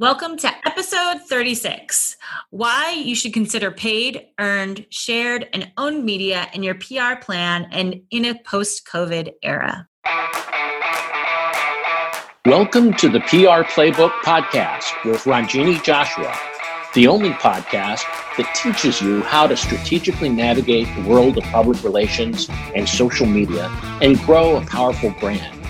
Welcome to episode 36 Why you should consider paid, earned, shared, and owned media in your PR plan and in a post COVID era. Welcome to the PR Playbook Podcast with Ranjini Joshua, the only podcast that teaches you how to strategically navigate the world of public relations and social media and grow a powerful brand.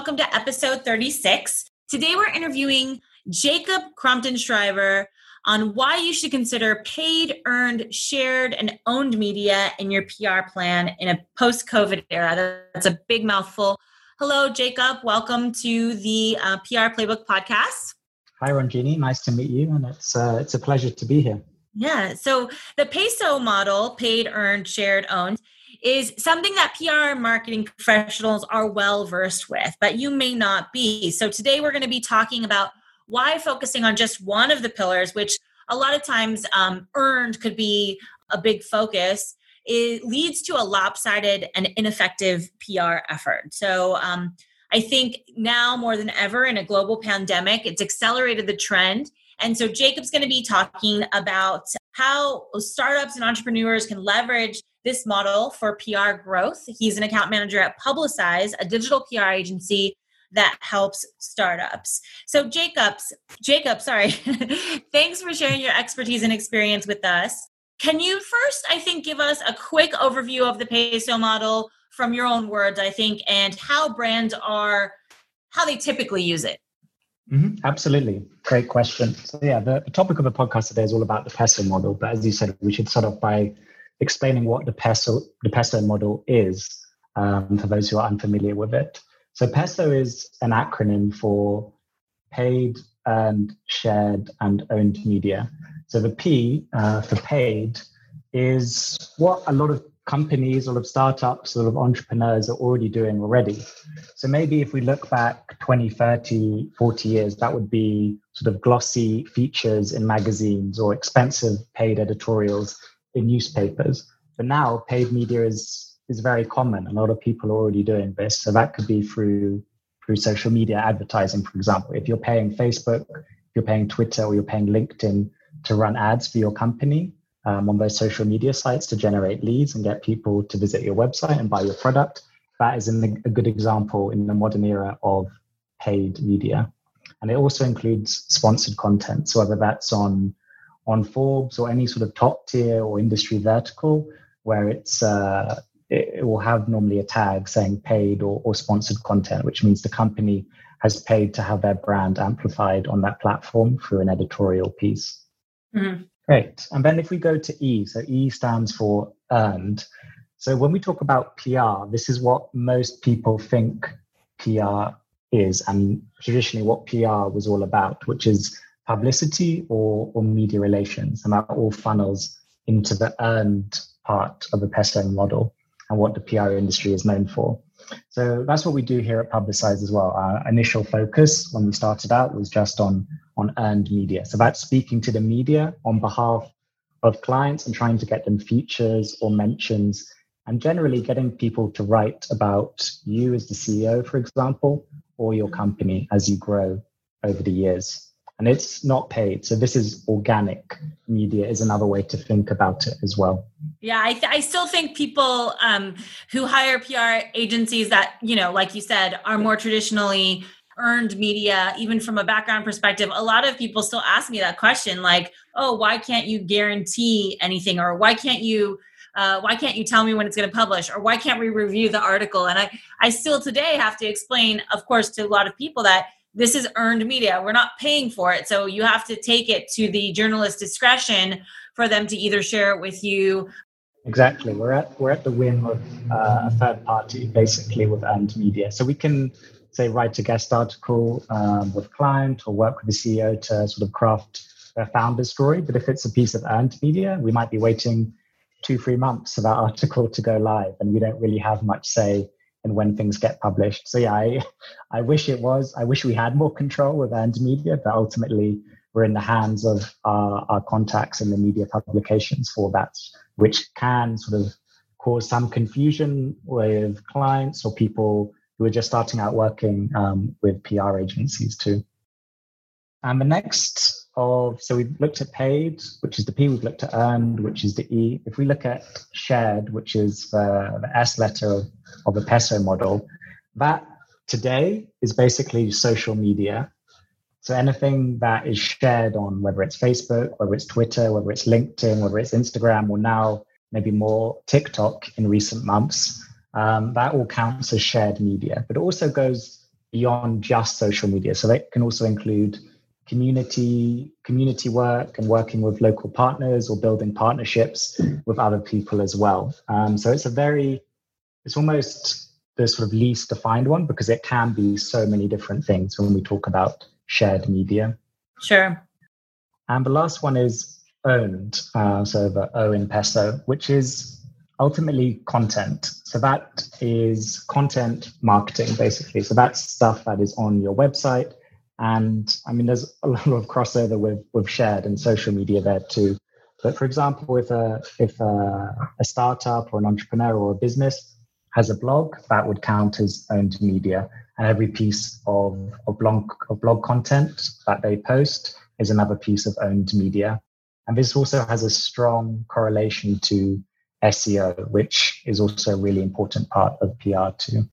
Welcome to episode 36. Today we're interviewing Jacob Crompton Schreiber on why you should consider paid, earned, shared, and owned media in your PR plan in a post COVID era. That's a big mouthful. Hello, Jacob. Welcome to the uh, PR Playbook podcast. Hi, Ranjini. Nice to meet you, and it's uh, it's a pleasure to be here. Yeah. So the PESO model, paid, earned, shared, owned, is something that PR marketing professionals are well versed with, but you may not be. So today we're going to be talking about why focusing on just one of the pillars, which a lot of times um, earned could be a big focus, it leads to a lopsided and ineffective PR effort. So um, I think now more than ever in a global pandemic, it's accelerated the trend. And so Jacob's going to be talking about how startups and entrepreneurs can leverage this model for PR growth. He's an account manager at Publicize, a digital PR agency that helps startups. So Jacobs, Jacob, sorry. Thanks for sharing your expertise and experience with us. Can you first, I think, give us a quick overview of the PESO model from your own words, I think, and how brands are, how they typically use it? Mm-hmm. Absolutely. Great question. So, yeah, the, the, topic of the podcast today is all about the PESO model. But as you said, we should start off by explaining what the PESO, the PESO model is um, for those who are unfamiliar with it. So, PESO is an acronym for paid, earned, shared, and owned media. So, the P uh, for paid is what a lot of companies, a lot of startups, a lot of entrepreneurs are already doing already. So maybe if we look back 20, 30, 40 years, that would be sort of glossy features in magazines or expensive paid editorials in newspapers. But now paid media is is very common. A lot of people are already doing this. So that could be through through social media advertising, for example. If you're paying Facebook, if you're paying Twitter, or you're paying LinkedIn to run ads for your company um, on those social media sites to generate leads and get people to visit your website and buy your product, that is an, a good example in the modern era of paid media. And it also includes sponsored content. So whether that's on on Forbes or any sort of top tier or industry vertical where it's uh, it, will have normally a tag saying paid or, or sponsored content, which means the company has paid to have their brand amplified on that platform through an editorial piece. Mm-hmm. Great. And then if we go to E, so E stands for earned. So when we talk about PR, this is what most people think PR is, and traditionally what PR was all about, which is publicity or, or media relations, and that all funnels into the earned part of the PESO model and what the PR industry is known for. So that's what we do here at Publicize as well. Our initial focus when we started out was just on, on earned media. So that's speaking to the media on behalf of clients and trying to get them features or mentions and generally getting people to write about you as the CEO, for example, or your company as you grow over the years and it's not paid. So this is organic media is another way to think about it as well. Yeah, I, th- I still think people um, who hire PR agencies that you know, like you said, are more traditionally earned media, even from a background perspective. A lot of people still ask me that question, like, "Oh, why can't you guarantee anything?" or "Why can't you?" Uh, why can't you tell me when it's going to publish or why can't we review the article and i i still today have to explain of course to a lot of people that this is earned media. We're not paying for it. So you have to take it to the journalist's discretion for them to either share it with you. Exactly. We're at we're at the whim of uh, a third party, basically with earned media. So we can say write a guest article um, with client or work with the CEO to sort of craft their founder story. But if it's a piece of earned media, we might be waiting two, three months for that article to go live, and we don't really have much say and when things get published. So yeah, I I wish it was. I wish we had more control with earned media, but ultimately we're in the hands of our, our contacts and the media publications for that, which can sort of cause some confusion with clients or people who are just starting out working um, with PR agencies too. And the next of, so we've looked at paid, which is the P, we've looked at earned, which is the E. If we look at shared, which is the, the S letter of, the peso model, that today is basically social media. So anything that is shared on whether it's Facebook, whether it's Twitter, whether it's LinkedIn, whether it's Instagram, or now maybe more TikTok in recent months, um, that all counts as shared media. But it also goes beyond just social media. So that can also include community community work and working with local partners or building partnerships with other people as well. Um, so it's a very it's almost the sort of least defined one because it can be so many different things when we talk about shared media. Sure. And the last one is owned, uh, so the O in peso, which is ultimately content. So that is content marketing, basically. So that's stuff that is on your website and I mean, there's a lot of crossover with with shared and social media there too. But for example, if a if a, a startup or an entrepreneur or a business has a blog, that would count as owned media, and every piece of, of blog of blog content that they post is another piece of owned media. And this also has a strong correlation to SEO, which is also a really important part of PR too.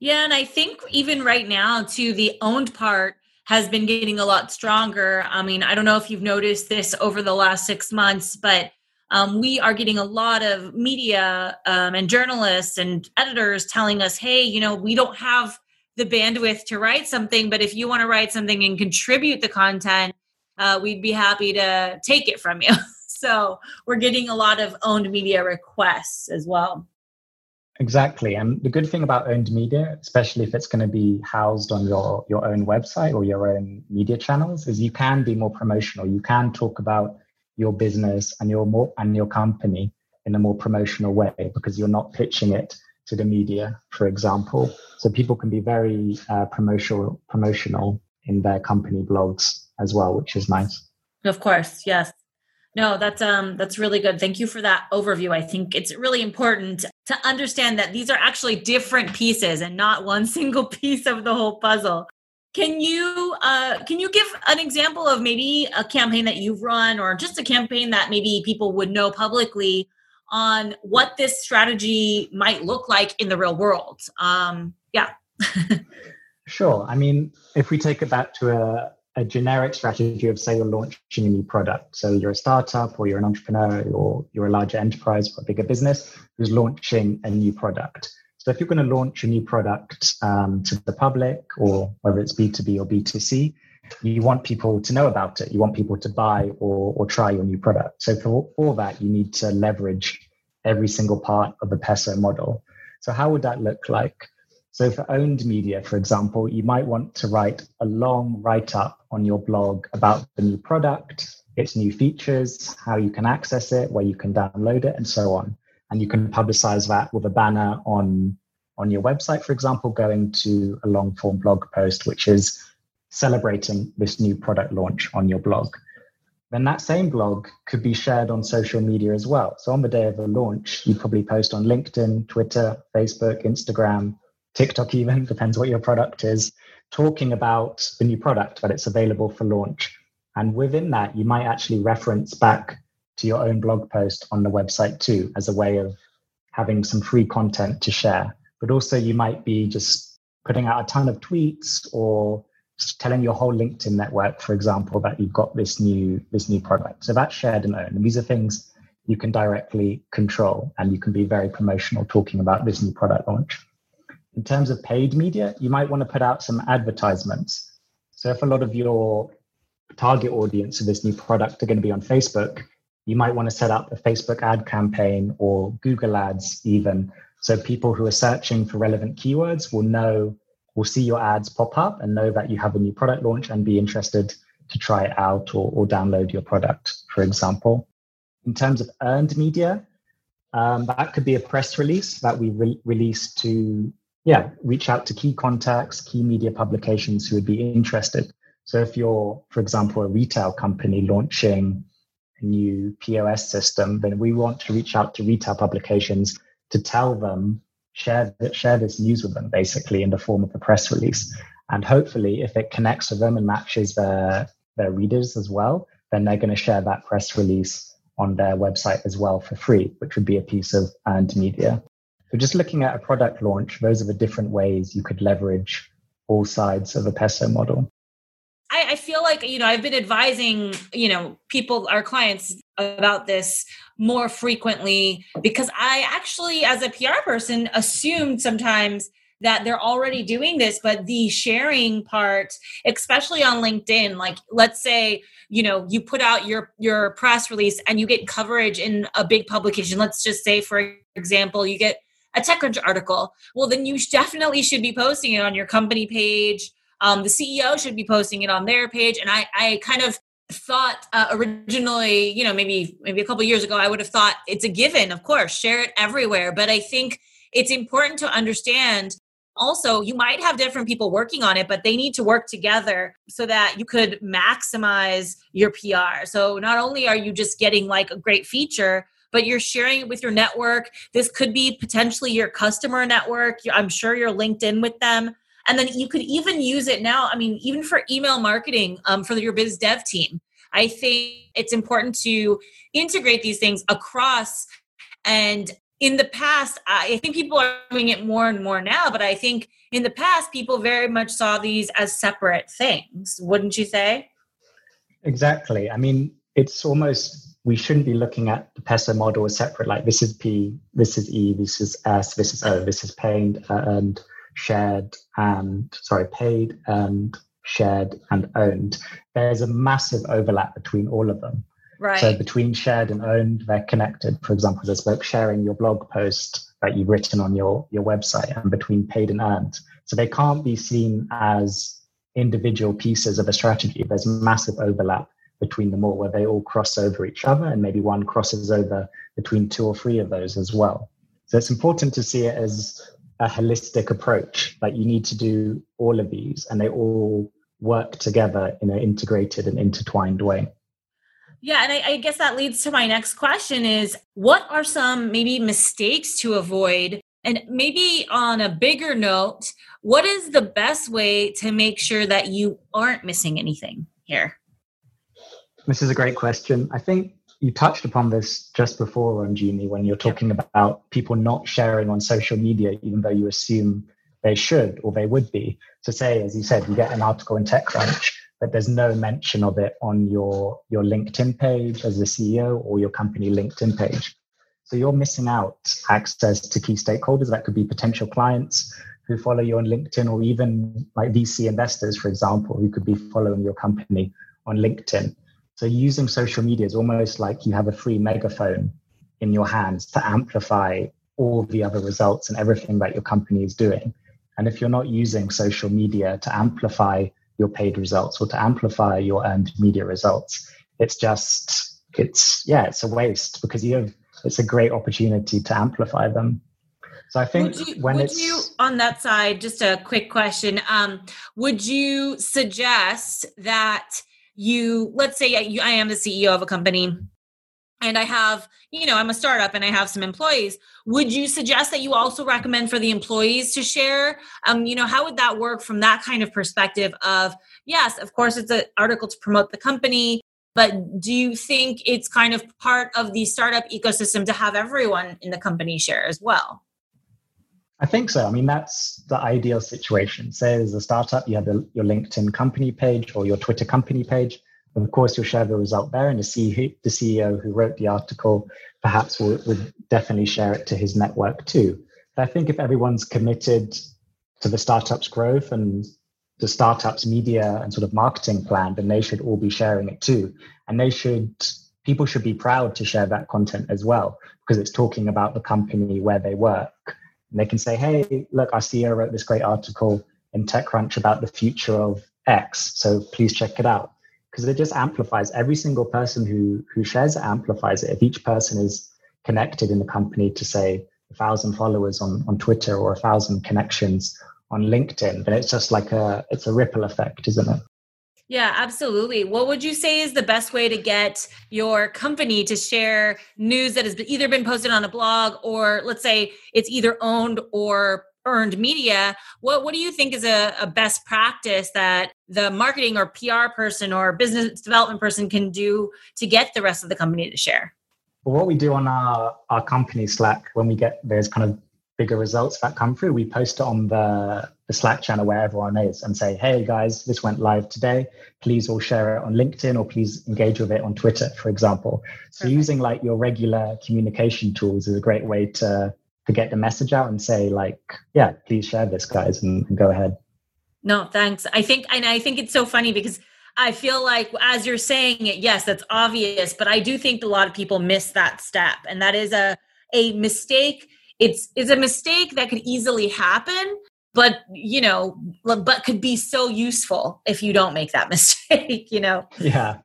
Yeah, and I think even right now, to the owned part has been getting a lot stronger. I mean, I don't know if you've noticed this over the last six months, but um, we are getting a lot of media um, and journalists and editors telling us, hey, you know, we don't have the bandwidth to write something, but if you want to write something and contribute the content, uh, we'd be happy to take it from you. so we're getting a lot of owned media requests as well. Exactly. And the good thing about owned media, especially if it's going to be housed on your, your own website or your own media channels, is you can be more promotional. You can talk about your business and your more and your company in a more promotional way because you're not pitching it to the media, for example. So people can be very uh, promotional promotional in their company blogs as well, which is nice. Of course, yes. No, that's um that's really good. Thank you for that overview. I think it's really important to understand that these are actually different pieces and not one single piece of the whole puzzle. Can you uh can you give an example of maybe a campaign that you've run or just a campaign that maybe people would know publicly on what this strategy might look like in the real world? Um yeah. sure. I mean, if we take it back to a a generic strategy of say you're launching a new product. So you're a startup or you're an entrepreneur or you're a larger enterprise or a bigger business who's launching a new product. So if you're going to launch a new product um, to the public or whether it's B2B or B2C, you want people to know about it. You want people to buy or, or try your new product. So for, for that, you need to leverage every single part of the peso model. So how would that look like? So for owned media, for example, you might want to write a long write up on your blog about the new product, its new features, how you can access it, where you can download it, and so on. And you can publicize that with a banner on, on your website, for example, going to a long form blog post, which is celebrating this new product launch on your blog. Then that same blog could be shared on social media as well. So on the day of the launch, you probably post on LinkedIn, Twitter, Facebook, Instagram, TikTok, even depends what your product is, talking about the new product that it's available for launch. And within that, you might actually reference back to your own blog post on the website too, as a way of having some free content to share. But also, you might be just putting out a ton of tweets or telling your whole LinkedIn network, for example, that you've got this new this new product. So that's shared and owned. And these are things you can directly control, and you can be very promotional talking about this new product launch in terms of paid media, you might want to put out some advertisements. So if a lot of your target audience of this new product are going to be on Facebook, you might want to set up a Facebook ad campaign or Google ads even. So people who are searching for relevant keywords will know, will see your ads pop up and know that you have a new product launch and be interested to try it out or, or download your product, for example. In terms of earned media, um, that could be a press release that we re- release to yeah, reach out to key contacts, key media publications who would be interested. So if you're, for example, a retail company launching a new POS system, then we want to reach out to retail publications to tell them share share this news with them basically in the form of a press release. And hopefully, if it connects with them and matches their their readers as well, then they're going to share that press release on their website as well for free, which would be a piece of earned media. So just looking at a product launch, those are the different ways you could leverage all sides of a peso model. I, I feel like, you know, I've been advising, you know, people, our clients about this more frequently because I actually, as a PR person, assumed sometimes that they're already doing this but the sharing part especially on linkedin like let's say you know you put out your your press release and you get coverage in a big publication let's just say for example you get a TechCrunch article well then you definitely should be posting it on your company page. Um, the ceo should be posting it on their page. And i i kind of thought uh, originally you know maybe maybe a couple years ago i would have thought it's a given of course share it everywhere. But i think it's important to understand also you might have different people working on it but they need to work together so that you could maximize your pr so not only are you just getting like a great feature but you're sharing it with your network. This could be potentially your customer network. I'm sure you're linked in with them. And then you could even use it now i mean even for email marketing um, for your biz dev team. I think it's important to integrate these things across. And in the past, I think people are doing it more and more now, but I think in the past, people very much saw these as separate things, wouldn't you say? Exactly. I mean, it's almost, we shouldn't be looking at the peso model as separate, like this is P, this is E, this is S, this is O, this is paid uh, and shared and, sorry, paid and shared and owned. There's a massive overlap between all of them. Right. So between shared and owned, they're connected. For example, there's like sharing your blog post that you've written on your, your website and between paid and earned. So they can't be seen as individual pieces of a strategy. There's massive overlap between them all where they all cross over each other and maybe one crosses over between two or three of those as well. So it's important to see it as a holistic approach. Like you need to do all of these and they all work together in an integrated and intertwined way. Yeah, and I, I, guess that leads to my next question is what are some maybe mistakes to avoid? And maybe on a bigger note, what is the best way to make sure that you aren't missing anything here? This is a great question. I think you touched upon this just before, Ranjini, when you're talking about people not sharing on social media, even though you assume they should or they would be. So, say, as you said, you get an article in TechCrunch but there's no mention of it on your, your LinkedIn page as a CEO or your company LinkedIn page. So you're missing out access to key stakeholders that could be potential clients who follow you on LinkedIn or even like VC investors, for example, who could be following your company on LinkedIn. So using social media is almost like you have a free megaphone in your hands to amplify all the other results and everything that your company is doing. And if you're not using social media to amplify your paid results or to amplify your earned media results. It's just, it's, yeah, it's a waste because you have, it's a great opportunity to amplify them. So I think would you, when would it's you on that side, just a quick question. Um, would you suggest that you, let's say I am the CEO of a company and I have, you know, I'm a startup and I have some employees. Would you suggest that you also recommend for the employees to share? Um, you know, how would that work from that kind of perspective of, yes, of course, it's an article to promote the company, but do you think it's kind of part of the startup ecosystem to have everyone in the company share as well? I think so. I mean, that's the ideal situation. Say as a startup, you have your LinkedIn company page or your Twitter company page of course, you'll share the result there, and the CEO who wrote the article perhaps will, would definitely share it to his network too. But I think if everyone's committed to the startup's growth and the startup's media and sort of marketing plan, then they should all be sharing it too. And they should, people should be proud to share that content as well, because it's talking about the company where they work. And they can say, hey, look, our CEO wrote this great article in TechCrunch about the future of X. So please check it out because it just amplifies every single person who who shares it amplifies it if each person is connected in the company to say a thousand followers on on twitter or a thousand connections on linkedin then it's just like a it's a ripple effect isn't it Yeah, absolutely. What would you say is the best way to get your company to share news that has either been posted on a blog or let's say it's either owned or earned media? What what do you think is a, a best practice that the marketing or PR person or business development person can do to get the rest of the company to share? Well, what we do on our, our company Slack when we get those kind of bigger results that come through, we post it on the, the Slack channel where everyone is and say, hey guys, this went live today. Please all share it on LinkedIn or please engage with it on Twitter, for example. So Perfect. using like your regular communication tools is a great way to to get the message out and say, like, yeah, please share this, guys, and, and go ahead. No, thanks. I think and I think it's so funny because I feel like as you're saying it, yes, that's obvious, but I do think a lot of people miss that step. And that is a a mistake it's it's a mistake that could easily happen but you know but could be so useful if you don't make that mistake you know? Yeah.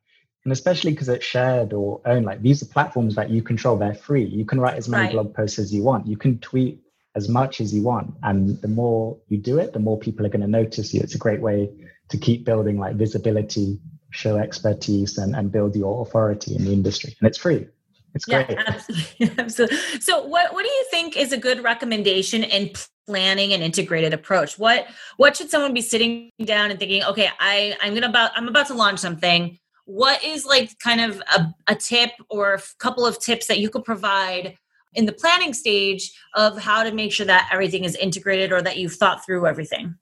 And especially because it's shared or owned like these are platforms that you control they're free. You can write as many right. blog posts as you want. You can tweet as much as you want and the more you do it the more people are going to notice you. It's a great way to keep building like visibility show expertise and, and build your authority in the industry. And it's free it's great. Yeah, absolutely. absolutely. So what, what do you think is a good recommendation in planning an integrated approach? What what should someone be sitting down and thinking, okay, I, I'm gonna about I'm about to launch something. What is like kind of a, a tip or a couple of tips that you could provide in the planning stage of how to make sure that everything is integrated or that you've thought through everything?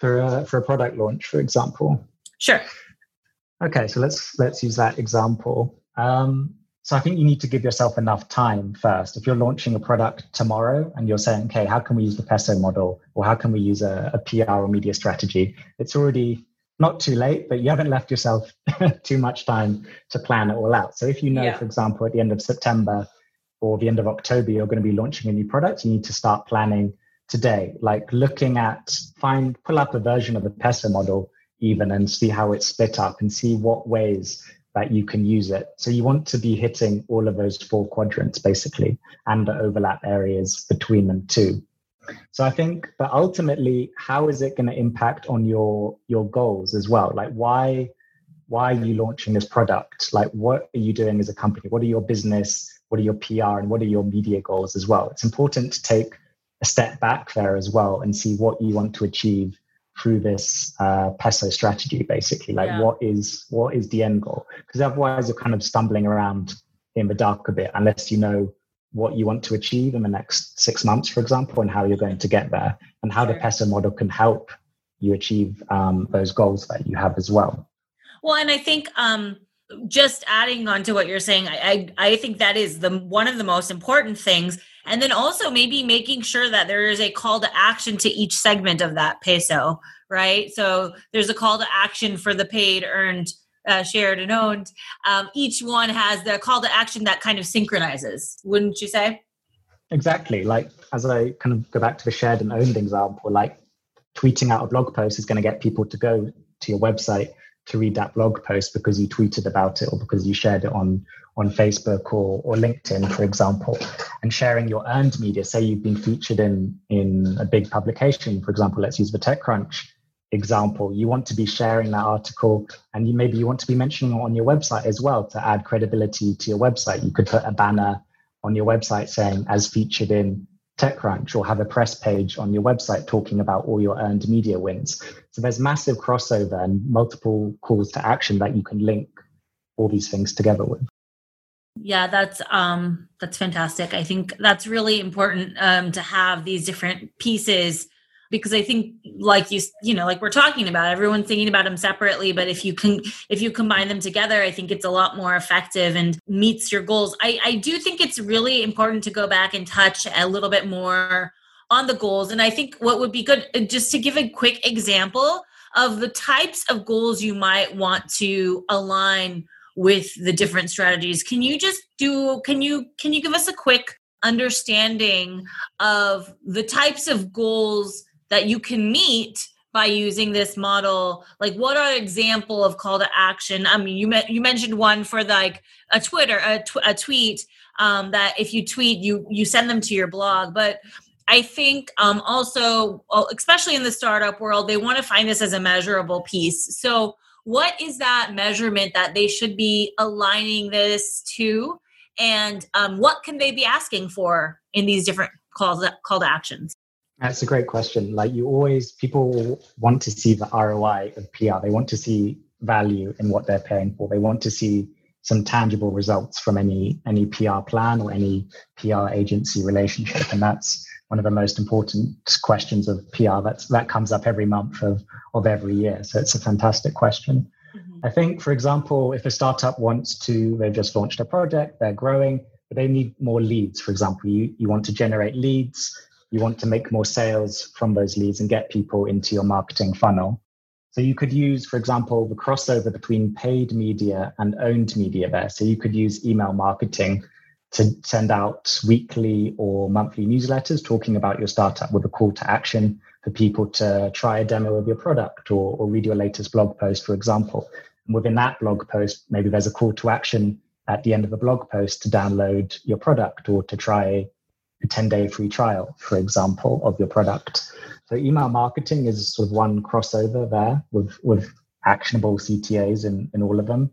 For a, for a product launch, for example. Sure. Okay, so let's let's use that example. Um, so I think you need to give yourself enough time first. If you're launching a product tomorrow and you're saying, okay, how can we use the PESO model or how can we use a, a PR or media strategy? It's already not too late, but you haven't left yourself too much time to plan it all out. So if you know, yeah. for example, at the end of September or the end of October, you're going to be launching a new product, you need to start planning today, like looking at, find, pull up a version of the PESO model even and see how it's split up and see what ways that you can use it. So you want to be hitting all of those four quadrants basically and the overlap areas between them too. So I think but ultimately how is it going to impact on your your goals as well? Like why why are you launching this product? Like what are you doing as a company? What are your business, what are your PR and what are your media goals as well? It's important to take a step back there as well and see what you want to achieve through this uh, PESO strategy, basically. Like, yeah. what is what is the end goal? Because otherwise, you're kind of stumbling around in the dark a bit unless you know what you want to achieve in the next six months, for example, and how you're going to get there, and how sure. the PESO model can help you achieve um, those goals that you have as well. Well, and I think um, just adding on to what you're saying, I, I, I think that is the one of the most important things. And then also maybe making sure that there is a call to action to each segment of that peso right? So there's a call to action for the paid earned uh, shared and owned. Um, each one has the call to action that kind of synchronizes wouldn't you say? Exactly. Like as i kind of go back to the shared and owned example like tweeting out a blog post is going to get people to go to your website to read that blog post because you tweeted about it or because you shared it on on Facebook or, or LinkedIn, for example, and sharing your earned media. Say you've been featured in in a big publication, for example, let's use the TechCrunch example. You want to be sharing that article, and you maybe you want to be mentioning it on your website as well to add credibility to your website. You could put a banner on your website saying as featured in TechCrunch or have a press page on your website talking about all your earned media wins. So there's massive crossover and multiple calls to action that you can link all these things together with. Yeah, that's um that's fantastic. I think that's really important um to have these different pieces because I think like you you know like we're talking about everyone's thinking about them separately but if you can if you combine them together I think it's a lot more effective and meets your goals. I I do think it's really important to go back and touch a little bit more on the goals and I think what would be good uh, just to give a quick example of the types of goals you might want to align with the different strategies can you just do can you can you give us a quick understanding of the types of goals that you can meet by using this model. Like what are example of call to action? I mean you you mentioned one for like a twitter a, tw- a tweet um, that if you tweet you you send them to your blog. But i think um, also especially in the startup world they want to find this as a measurable piece. So what is that measurement that they should be aligning this to? And um, what can they be asking for in these different calls call to actions that's a great question like you always people want to see the roi of pr they want to see value in what they're paying for they want to see some tangible results from any any pr plan or any pr agency relationship and that's one of the most important questions of PR. That's that comes up every month of of every year. So it's a fantastic question. Mm-hmm. I think, for example, if a startup wants to, they've just launched a project, they're growing, but they need more leads. For example, you you want to generate leads, you want to make more sales from those leads and get people into your marketing funnel. So you could use, for example, the crossover between paid media and owned media there. So you could use email marketing to send out weekly or monthly newsletters talking about your startup with a call to action for people to try a demo of your product or, or read your latest blog post, for example. And within that blog post, maybe there's a call to action at the end of the blog post to download your product or to try a 10 day free trial, for example, of your product. So email marketing is sort of one crossover there with, with actionable CTAs in, in all of them.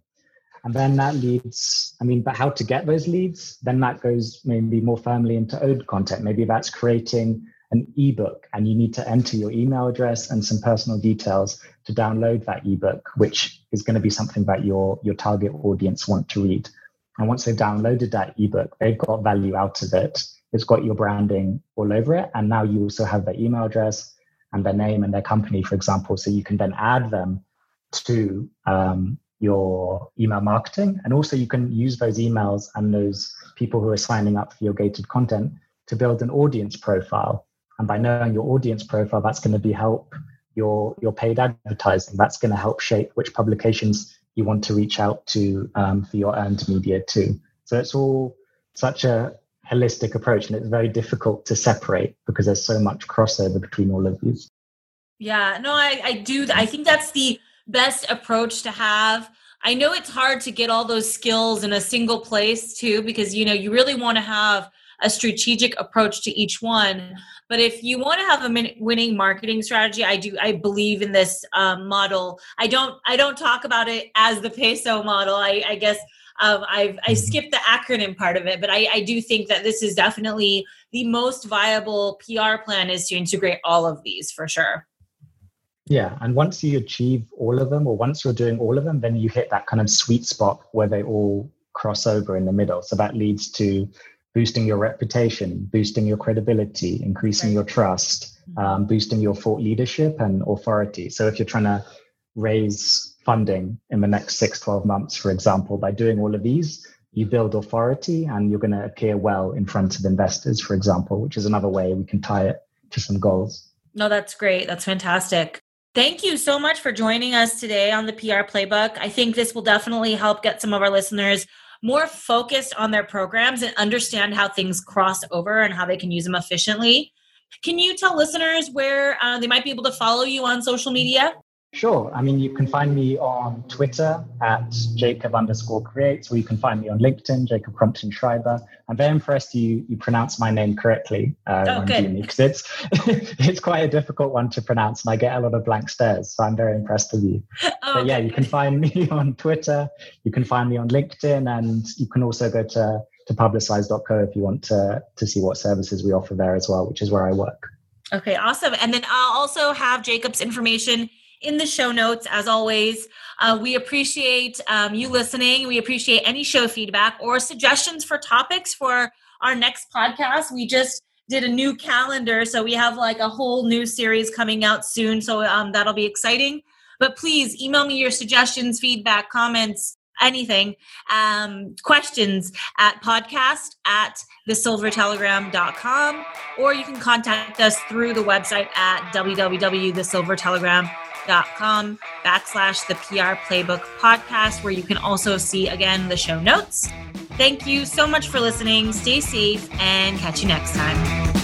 And then that leads, I mean, but how to get those leads, then that goes maybe more firmly into owned content. Maybe that's creating an ebook and you need to enter your email address and some personal details to download that ebook, which is going to be something that your, your target audience want to read. And once they've downloaded that ebook, they've got value out of it. It's got your branding all over it. And now you also have their email address and their name and their company, for example. So you can then add them to um, your email marketing. And also, you can use those emails and those people who are signing up for your gated content to build an audience profile. And by knowing your audience profile, that's going to be help your your paid advertising. That's going to help shape which publications you want to reach out to um, for your earned media too. So it's all such a holistic approach, and it's very difficult to separate because there's so much crossover between all of these. Yeah, no, I, I do. I think that's the best approach to have i know it's hard to get all those skills in a single place too because you know you really want to have a strategic approach to each one but if you want to have a winning marketing strategy i do i believe in this um, model i don't i don't talk about it as the peso model i, I guess um, I've I mm-hmm. skipped the acronym part of it, but I, I do think that this is definitely the most viable PR plan is to integrate all of these for sure. Yeah. And once you achieve all of them, or once you're doing all of them, then you hit that kind of sweet spot where they all cross over in the middle. So that leads to boosting your reputation, boosting your credibility, increasing right. your trust, mm-hmm. um, boosting your thought leadership and authority. So if you're trying to raise funding in the next six, 12 months, for example, by doing all of these, you build authority and you're going to appear well in front of investors, for example, which is another way we can tie it to some goals. No, that's great. That's fantastic. Thank you so much for joining us today on the PR Playbook. I think this will definitely help get some of our listeners more focused on their programs and understand how things cross over and how they can use them efficiently. Can you tell listeners where uh, they might be able to follow you on social media? Sure. I mean, you can find me on Twitter at Jacob underscore creates, or you can find me on LinkedIn, Jacob Crompton Schreiber. I'm very impressed you you pronounce my name correctly, uh, oh, because it's it's quite a difficult one to pronounce, and I get a lot of blank stares. So I'm very impressed with you. Oh, but yeah, you can find me on Twitter, you can find me on LinkedIn, and you can also go to to publicize.co if you want to to see what services we offer there as well, which is where I work. Okay, awesome. And then I'll also have Jacob's information in the show notes as always. Uh, we appreciate um, you listening. We appreciate any show feedback or suggestions for topics for our next podcast. We just did a new calendar, so we have like a whole new series coming out soon. So um, that'll be exciting. But please email me your suggestions, feedback, comments, anything, um, questions at podcast at thesilvertelegram.com, or you can contact us through the website at www.thesilvertelegram.com com backslash the PR Playbook podcast, where you can also see again the show notes. Thank you so much for listening. Stay safe and catch you next time.